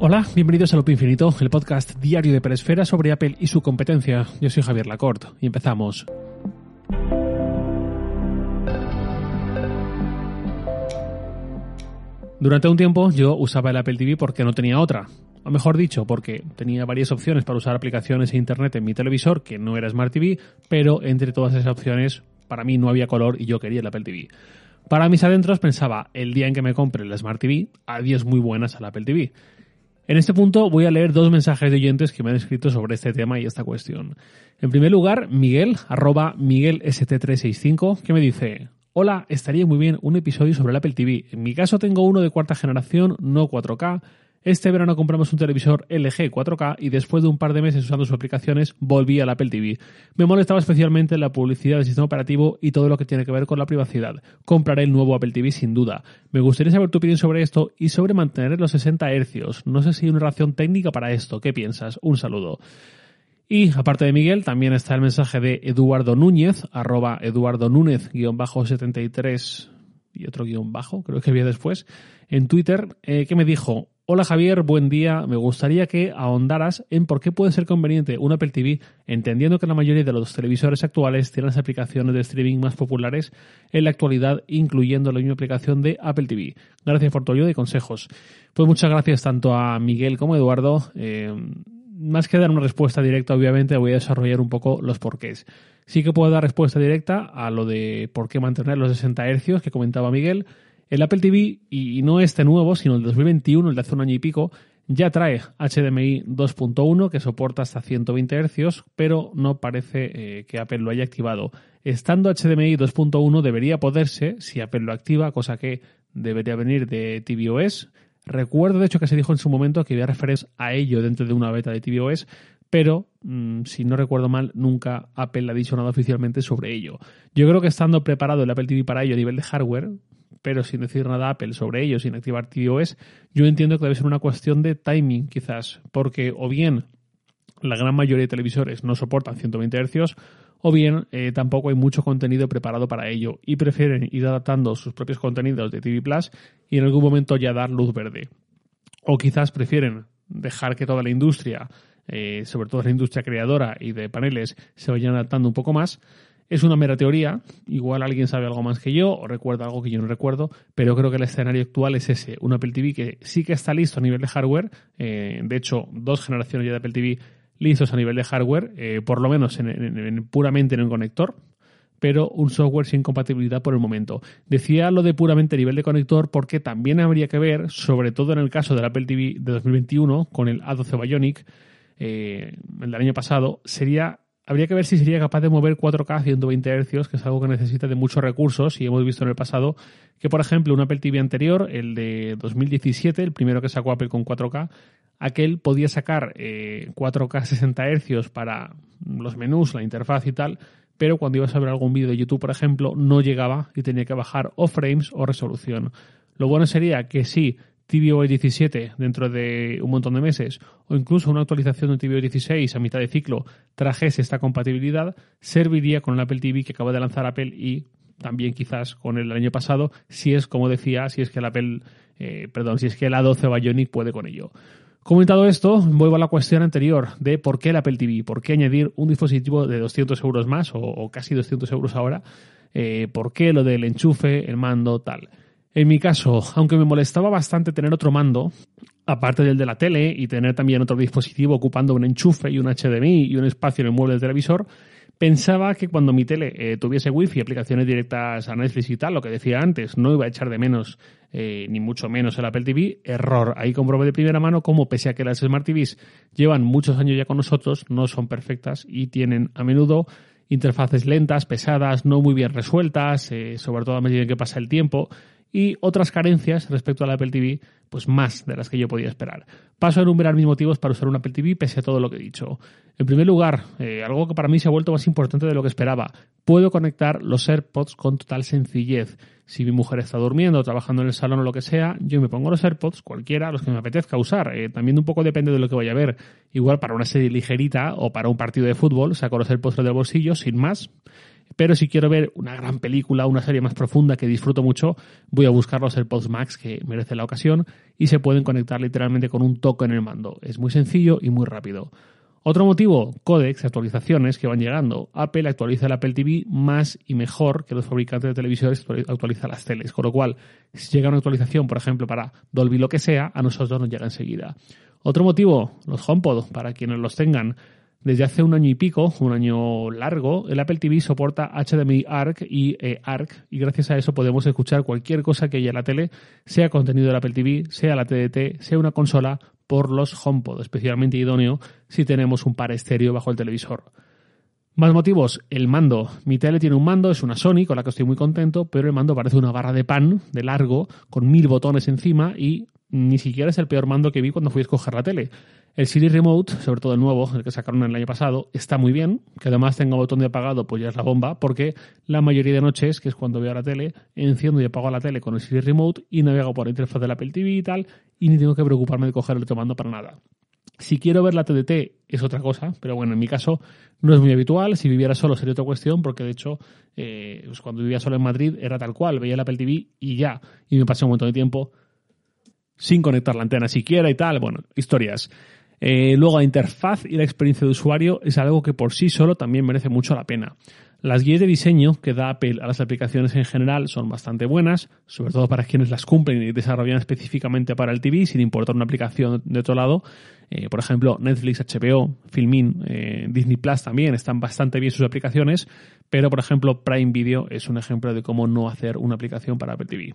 Hola, bienvenidos a Loop Infinito, el podcast diario de Peresfera sobre Apple y su competencia. Yo soy Javier Lacorte y empezamos. Durante un tiempo yo usaba el Apple TV porque no tenía otra. O mejor dicho, porque tenía varias opciones para usar aplicaciones e internet en mi televisor, que no era Smart TV, pero entre todas esas opciones para mí no había color y yo quería el Apple TV. Para mis adentros pensaba, el día en que me compre el Smart TV, adiós muy buenas al Apple TV. En este punto voy a leer dos mensajes de oyentes que me han escrito sobre este tema y esta cuestión. En primer lugar, Miguel, arroba MiguelST365, que me dice, Hola, estaría muy bien un episodio sobre el Apple TV. En mi caso tengo uno de cuarta generación, no 4K. Este verano compramos un televisor LG 4K y después de un par de meses usando sus aplicaciones volví al Apple TV. Me molestaba especialmente la publicidad del sistema operativo y todo lo que tiene que ver con la privacidad. Compraré el nuevo Apple TV sin duda. Me gustaría saber tu opinión sobre esto y sobre mantener los 60 Hz. No sé si hay una razón técnica para esto. ¿Qué piensas? Un saludo. Y aparte de Miguel, también está el mensaje de Eduardo Núñez, arroba Eduardo Núñez, guion bajo 73 y otro guion bajo, creo que había después, en Twitter, eh, que me dijo, Hola Javier, buen día. Me gustaría que ahondaras en por qué puede ser conveniente un Apple TV, entendiendo que la mayoría de los televisores actuales tienen las aplicaciones de streaming más populares en la actualidad, incluyendo la misma aplicación de Apple TV. Gracias por tu ayuda y consejos. Pues muchas gracias tanto a Miguel como a Eduardo. Eh, más que dar una respuesta directa, obviamente voy a desarrollar un poco los porqués. Sí que puedo dar respuesta directa a lo de por qué mantener los 60 Hz que comentaba Miguel el Apple TV, y no este nuevo, sino el 2021, el de hace un año y pico, ya trae HDMI 2.1 que soporta hasta 120 Hz, pero no parece eh, que Apple lo haya activado. Estando HDMI 2.1 debería poderse, si Apple lo activa, cosa que debería venir de tvOS. Recuerdo de hecho que se dijo en su momento que había referencias a ello dentro de una beta de tvOS, pero mm, si no recuerdo mal, nunca Apple ha dicho nada oficialmente sobre ello. Yo creo que estando preparado el Apple TV para ello a nivel de hardware, pero sin decir nada Apple sobre ello, sin activar tvOS, yo entiendo que debe ser una cuestión de timing quizás, porque o bien la gran mayoría de televisores no soportan 120 Hz, o bien eh, tampoco hay mucho contenido preparado para ello y prefieren ir adaptando sus propios contenidos de TV Plus y en algún momento ya dar luz verde. O quizás prefieren dejar que toda la industria, eh, sobre todo la industria creadora y de paneles, se vayan adaptando un poco más. Es una mera teoría, igual alguien sabe algo más que yo o recuerda algo que yo no recuerdo, pero creo que el escenario actual es ese, un Apple TV que sí que está listo a nivel de hardware, eh, de hecho dos generaciones ya de Apple TV listos a nivel de hardware, eh, por lo menos en, puramente en un conector, pero un software sin compatibilidad por el momento. Decía lo de puramente a nivel de conector porque también habría que ver, sobre todo en el caso del Apple TV de 2021 con el A12 Bionic, eh, el del año pasado, sería Habría que ver si sería capaz de mover 4K a 120 Hz, que es algo que necesita de muchos recursos y hemos visto en el pasado que, por ejemplo, un Apple TV anterior, el de 2017, el primero que sacó Apple con 4K, aquel podía sacar 4K 60 Hz para los menús, la interfaz y tal, pero cuando ibas a ver algún vídeo de YouTube, por ejemplo, no llegaba y tenía que bajar o frames o resolución. Lo bueno sería que sí tvOS 17 dentro de un montón de meses o incluso una actualización de tvOS 16 a mitad de ciclo trajese esta compatibilidad, serviría con el Apple TV que acaba de lanzar Apple y también quizás con el año pasado, si es como decía, si es que el Apple, eh, perdón, si es que el A12 Bionic puede con ello. Comentado esto, vuelvo a la cuestión anterior de por qué el Apple TV, por qué añadir un dispositivo de 200 euros más o, casi 200 euros ahora, eh, por qué lo del enchufe, el mando, tal. En mi caso, aunque me molestaba bastante tener otro mando, aparte del de la tele y tener también otro dispositivo ocupando un enchufe y un HDMI y un espacio en el mueble del televisor, pensaba que cuando mi tele eh, tuviese wifi, aplicaciones directas a Netflix y tal, lo que decía antes, no iba a echar de menos eh, ni mucho menos el Apple TV. Error. Ahí comprobé de primera mano cómo, pese a que las Smart TVs llevan muchos años ya con nosotros, no son perfectas y tienen a menudo interfaces lentas, pesadas, no muy bien resueltas, eh, sobre todo a medida que pasa el tiempo y otras carencias respecto al Apple TV, pues más de las que yo podía esperar. Paso a enumerar mis motivos para usar un Apple TV pese a todo lo que he dicho. En primer lugar, eh, algo que para mí se ha vuelto más importante de lo que esperaba. Puedo conectar los AirPods con total sencillez. Si mi mujer está durmiendo, trabajando en el salón o lo que sea, yo me pongo los AirPods, cualquiera, los que me apetezca usar. Eh, también un poco depende de lo que vaya a ver. Igual para una serie ligerita o para un partido de fútbol, saco los AirPods del bolsillo sin más Pero si quiero ver una gran película, una serie más profunda que disfruto mucho, voy a buscar los AirPods Max que merece la ocasión y se pueden conectar literalmente con un toque en el mando. Es muy sencillo y muy rápido. Otro motivo, códex, actualizaciones que van llegando. Apple actualiza el Apple TV más y mejor que los fabricantes de televisores actualizan las teles. Con lo cual, si llega una actualización, por ejemplo, para Dolby lo que sea, a nosotros nos llega enseguida. Otro motivo, los HomePod, para quienes los tengan. Desde hace un año y pico, un año largo, el Apple TV soporta HDMI ARC y eh, ARC y gracias a eso podemos escuchar cualquier cosa que haya en la tele, sea contenido del Apple TV, sea la TDT, sea una consola, por los HomePod, especialmente idóneo si tenemos un par estéreo bajo el televisor. Más motivos, el mando. Mi tele tiene un mando, es una Sony con la que estoy muy contento, pero el mando parece una barra de pan de largo con mil botones encima y ni siquiera es el peor mando que vi cuando fui a escoger la tele. El Siri Remote, sobre todo el nuevo, el que sacaron el año pasado, está muy bien. Que además tenga botón de apagado, pues ya es la bomba, porque la mayoría de noches, que es cuando veo la tele, enciendo y apago la tele con el Siri Remote y navego por la interfaz del Apple TV y tal, y ni tengo que preocuparme de coger el otro mando para nada. Si quiero ver la TDT es otra cosa, pero bueno, en mi caso no es muy habitual. Si viviera solo sería otra cuestión, porque de hecho, eh, pues cuando vivía solo en Madrid era tal cual, veía el Apple TV y ya, y me pasé un montón de tiempo sin conectar la antena siquiera y tal. Bueno, historias. Eh, luego la interfaz y la experiencia de usuario es algo que por sí solo también merece mucho la pena. Las guías de diseño que da Apple a las aplicaciones en general son bastante buenas, sobre todo para quienes las cumplen y desarrollan específicamente para el TV, sin importar una aplicación de otro lado. Eh, por ejemplo, Netflix, HBO, Filmin, eh, Disney Plus también están bastante bien sus aplicaciones, pero por ejemplo Prime Video es un ejemplo de cómo no hacer una aplicación para Apple TV.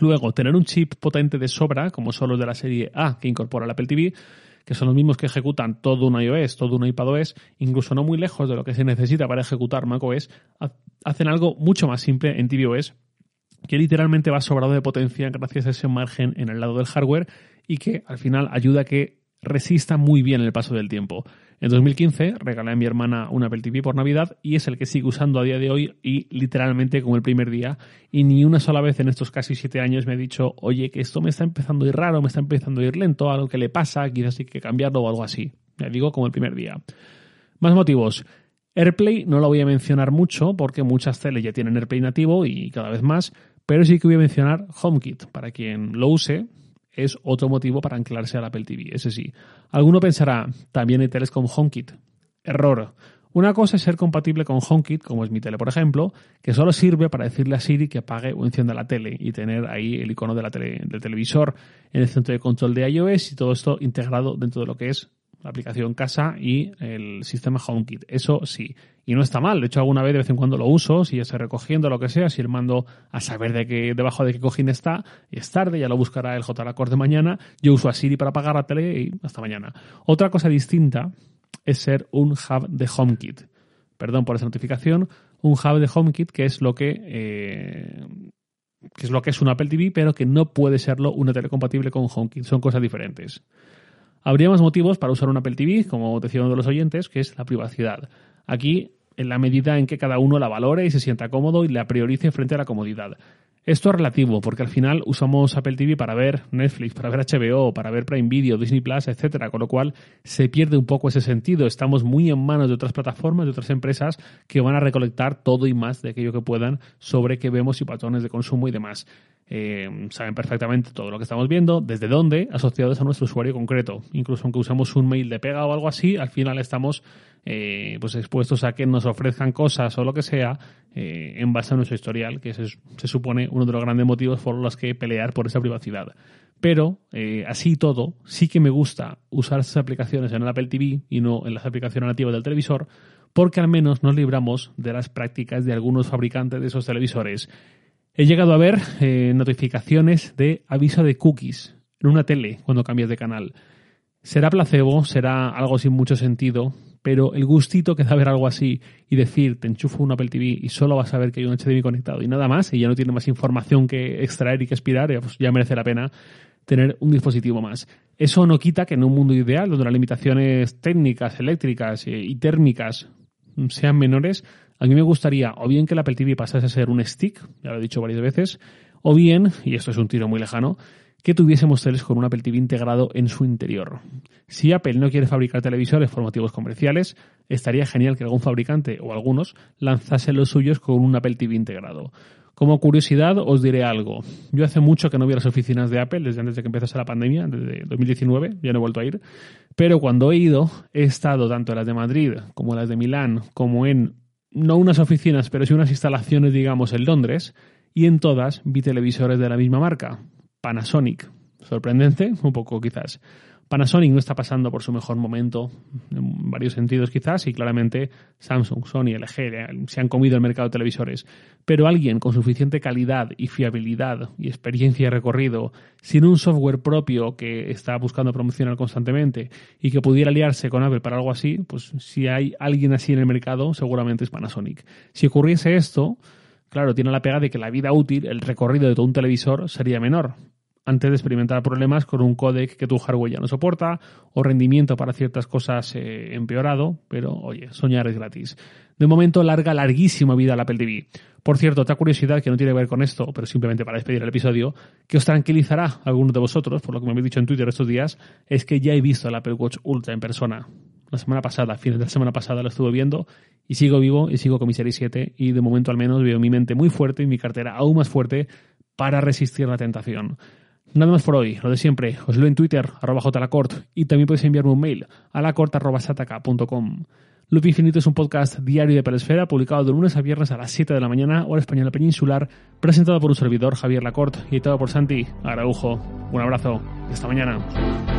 Luego, tener un chip potente de sobra, como son los de la serie A que incorpora el Apple TV, que son los mismos que ejecutan todo un iOS, todo un iPadOS, incluso no muy lejos de lo que se necesita para ejecutar macOS, hacen algo mucho más simple en tvOS, que literalmente va sobrado de potencia gracias a ese margen en el lado del hardware y que al final ayuda a que resista muy bien el paso del tiempo. En 2015 regalé a mi hermana un Apple TV por Navidad y es el que sigue usando a día de hoy y literalmente como el primer día. Y ni una sola vez en estos casi siete años me he dicho, oye, que esto me está empezando a ir raro, me está empezando a ir lento, algo que le pasa, quizás hay que cambiarlo o algo así. Ya digo, como el primer día. Más motivos. AirPlay no lo voy a mencionar mucho porque muchas teles ya tienen AirPlay nativo y cada vez más, pero sí que voy a mencionar HomeKit. Para quien lo use, es otro motivo para anclarse al Apple TV, ese sí. Alguno pensará, también hay teles con HomeKit. Error. Una cosa es ser compatible con HomeKit, como es mi tele, por ejemplo, que solo sirve para decirle a Siri que apague o encienda la tele y tener ahí el icono de la tele, del televisor en el centro de control de iOS y todo esto integrado dentro de lo que es la aplicación casa y el sistema HomeKit. Eso sí. Y no está mal. De hecho, alguna vez de vez en cuando lo uso, si ya estoy recogiendo lo que sea, si el mando a saber de qué, debajo de qué cojín está, es tarde, ya lo buscará el JRACOR de mañana. Yo uso a Siri para apagar la tele y hasta mañana. Otra cosa distinta es ser un hub de HomeKit. Perdón por esa notificación. Un hub de HomeKit que es lo que eh, que es lo que es un Apple TV, pero que no puede serlo una tele compatible con HomeKit. Son cosas diferentes. Habría más motivos para usar un Apple TV, como decía uno de los oyentes, que es la privacidad. Aquí, en la medida en que cada uno la valore y se sienta cómodo y la priorice frente a la comodidad. Esto es relativo, porque al final usamos Apple TV para ver Netflix, para ver HBO, para ver Prime Video, Disney Plus, etcétera, con lo cual se pierde un poco ese sentido. Estamos muy en manos de otras plataformas, de otras empresas que van a recolectar todo y más de aquello que puedan sobre qué vemos y patrones de consumo y demás. Eh, saben perfectamente todo lo que estamos viendo, desde dónde, asociados a nuestro usuario concreto. Incluso aunque usamos un mail de pega o algo así, al final estamos eh, pues expuestos a que nos ofrezcan cosas o lo que sea eh, en base a nuestro historial, que se, se, supone uno de los grandes motivos por los que pelear por esa privacidad. Pero así todo, sí que me gusta usar esas aplicaciones en el Apple TV y no en las aplicaciones nativas del televisor, porque al menos nos libramos de las prácticas de algunos fabricantes de esos televisores He llegado a ver eh, notificaciones de aviso de cookies en una tele cuando cambias de canal. Será placebo, será algo sin mucho sentido, pero el gustito que da ver algo así y decir, te enchufo un Apple TV y solo vas a ver que hay un HDMI conectado y nada más, y ya no tiene más información que extraer y que expirar, pues ya merece la pena tener un dispositivo más. Eso no quita que en un mundo ideal, donde las limitaciones técnicas, eléctricas eh, y térmicas sean menores, a mí me gustaría o bien que el Apple TV pasase a ser un stick, ya lo he dicho varias veces, o bien, y esto es un tiro muy lejano, que tuviésemos teles con un Apple TV integrado en su interior. Si Apple no quiere fabricar televisores por motivos comerciales, estaría genial que algún fabricante o algunos lanzasen los suyos con un Apple TV integrado. Como curiosidad os diré algo. Yo hace mucho que no voy a las oficinas de Apple, desde antes de que empezase la pandemia, desde 2019, ya no he vuelto a ir. Pero cuando he ido, he estado tanto en las de Madrid como en las de Milán, como en, no unas oficinas, pero sí unas instalaciones, digamos, en Londres, y en todas vi televisores de la misma marca, Panasonic. Sorprendente, un poco quizás. Panasonic no está pasando por su mejor momento, en varios sentidos quizás, y claramente Samsung, Sony, LG se han comido el mercado de televisores. Pero alguien con suficiente calidad y fiabilidad y experiencia y recorrido, sin un software propio que está buscando promocionar constantemente y que pudiera aliarse con Apple para algo así, pues si hay alguien así en el mercado, seguramente es Panasonic. Si ocurriese esto, claro, tiene la pega de que la vida útil, el recorrido de todo un televisor sería menor antes de experimentar problemas con un codec que tu hardware ya no soporta o rendimiento para ciertas cosas eh, empeorado, pero oye, soñar es gratis. De momento, larga, larguísima vida la Apple TV. Por cierto, otra curiosidad que no tiene que ver con esto, pero simplemente para despedir el episodio, que os tranquilizará a algunos de vosotros, por lo que me habéis dicho en Twitter estos días, es que ya he visto el Apple Watch Ultra en persona. La semana pasada, fines de la semana pasada lo estuve viendo y sigo vivo y sigo con mi Serie 7 y de momento al menos veo mi mente muy fuerte y mi cartera aún más fuerte para resistir la tentación. Nada más por hoy, lo de siempre, os leo en Twitter, arroba jlacort, y también podéis enviarme un mail a lacort.sataka.com. Loop Infinito es un podcast diario de Pelesfera, publicado de lunes a viernes a las 7 de la mañana, hora española peninsular, presentado por un servidor, Javier Lacort, y editado por Santi Araujo. Un abrazo y hasta mañana.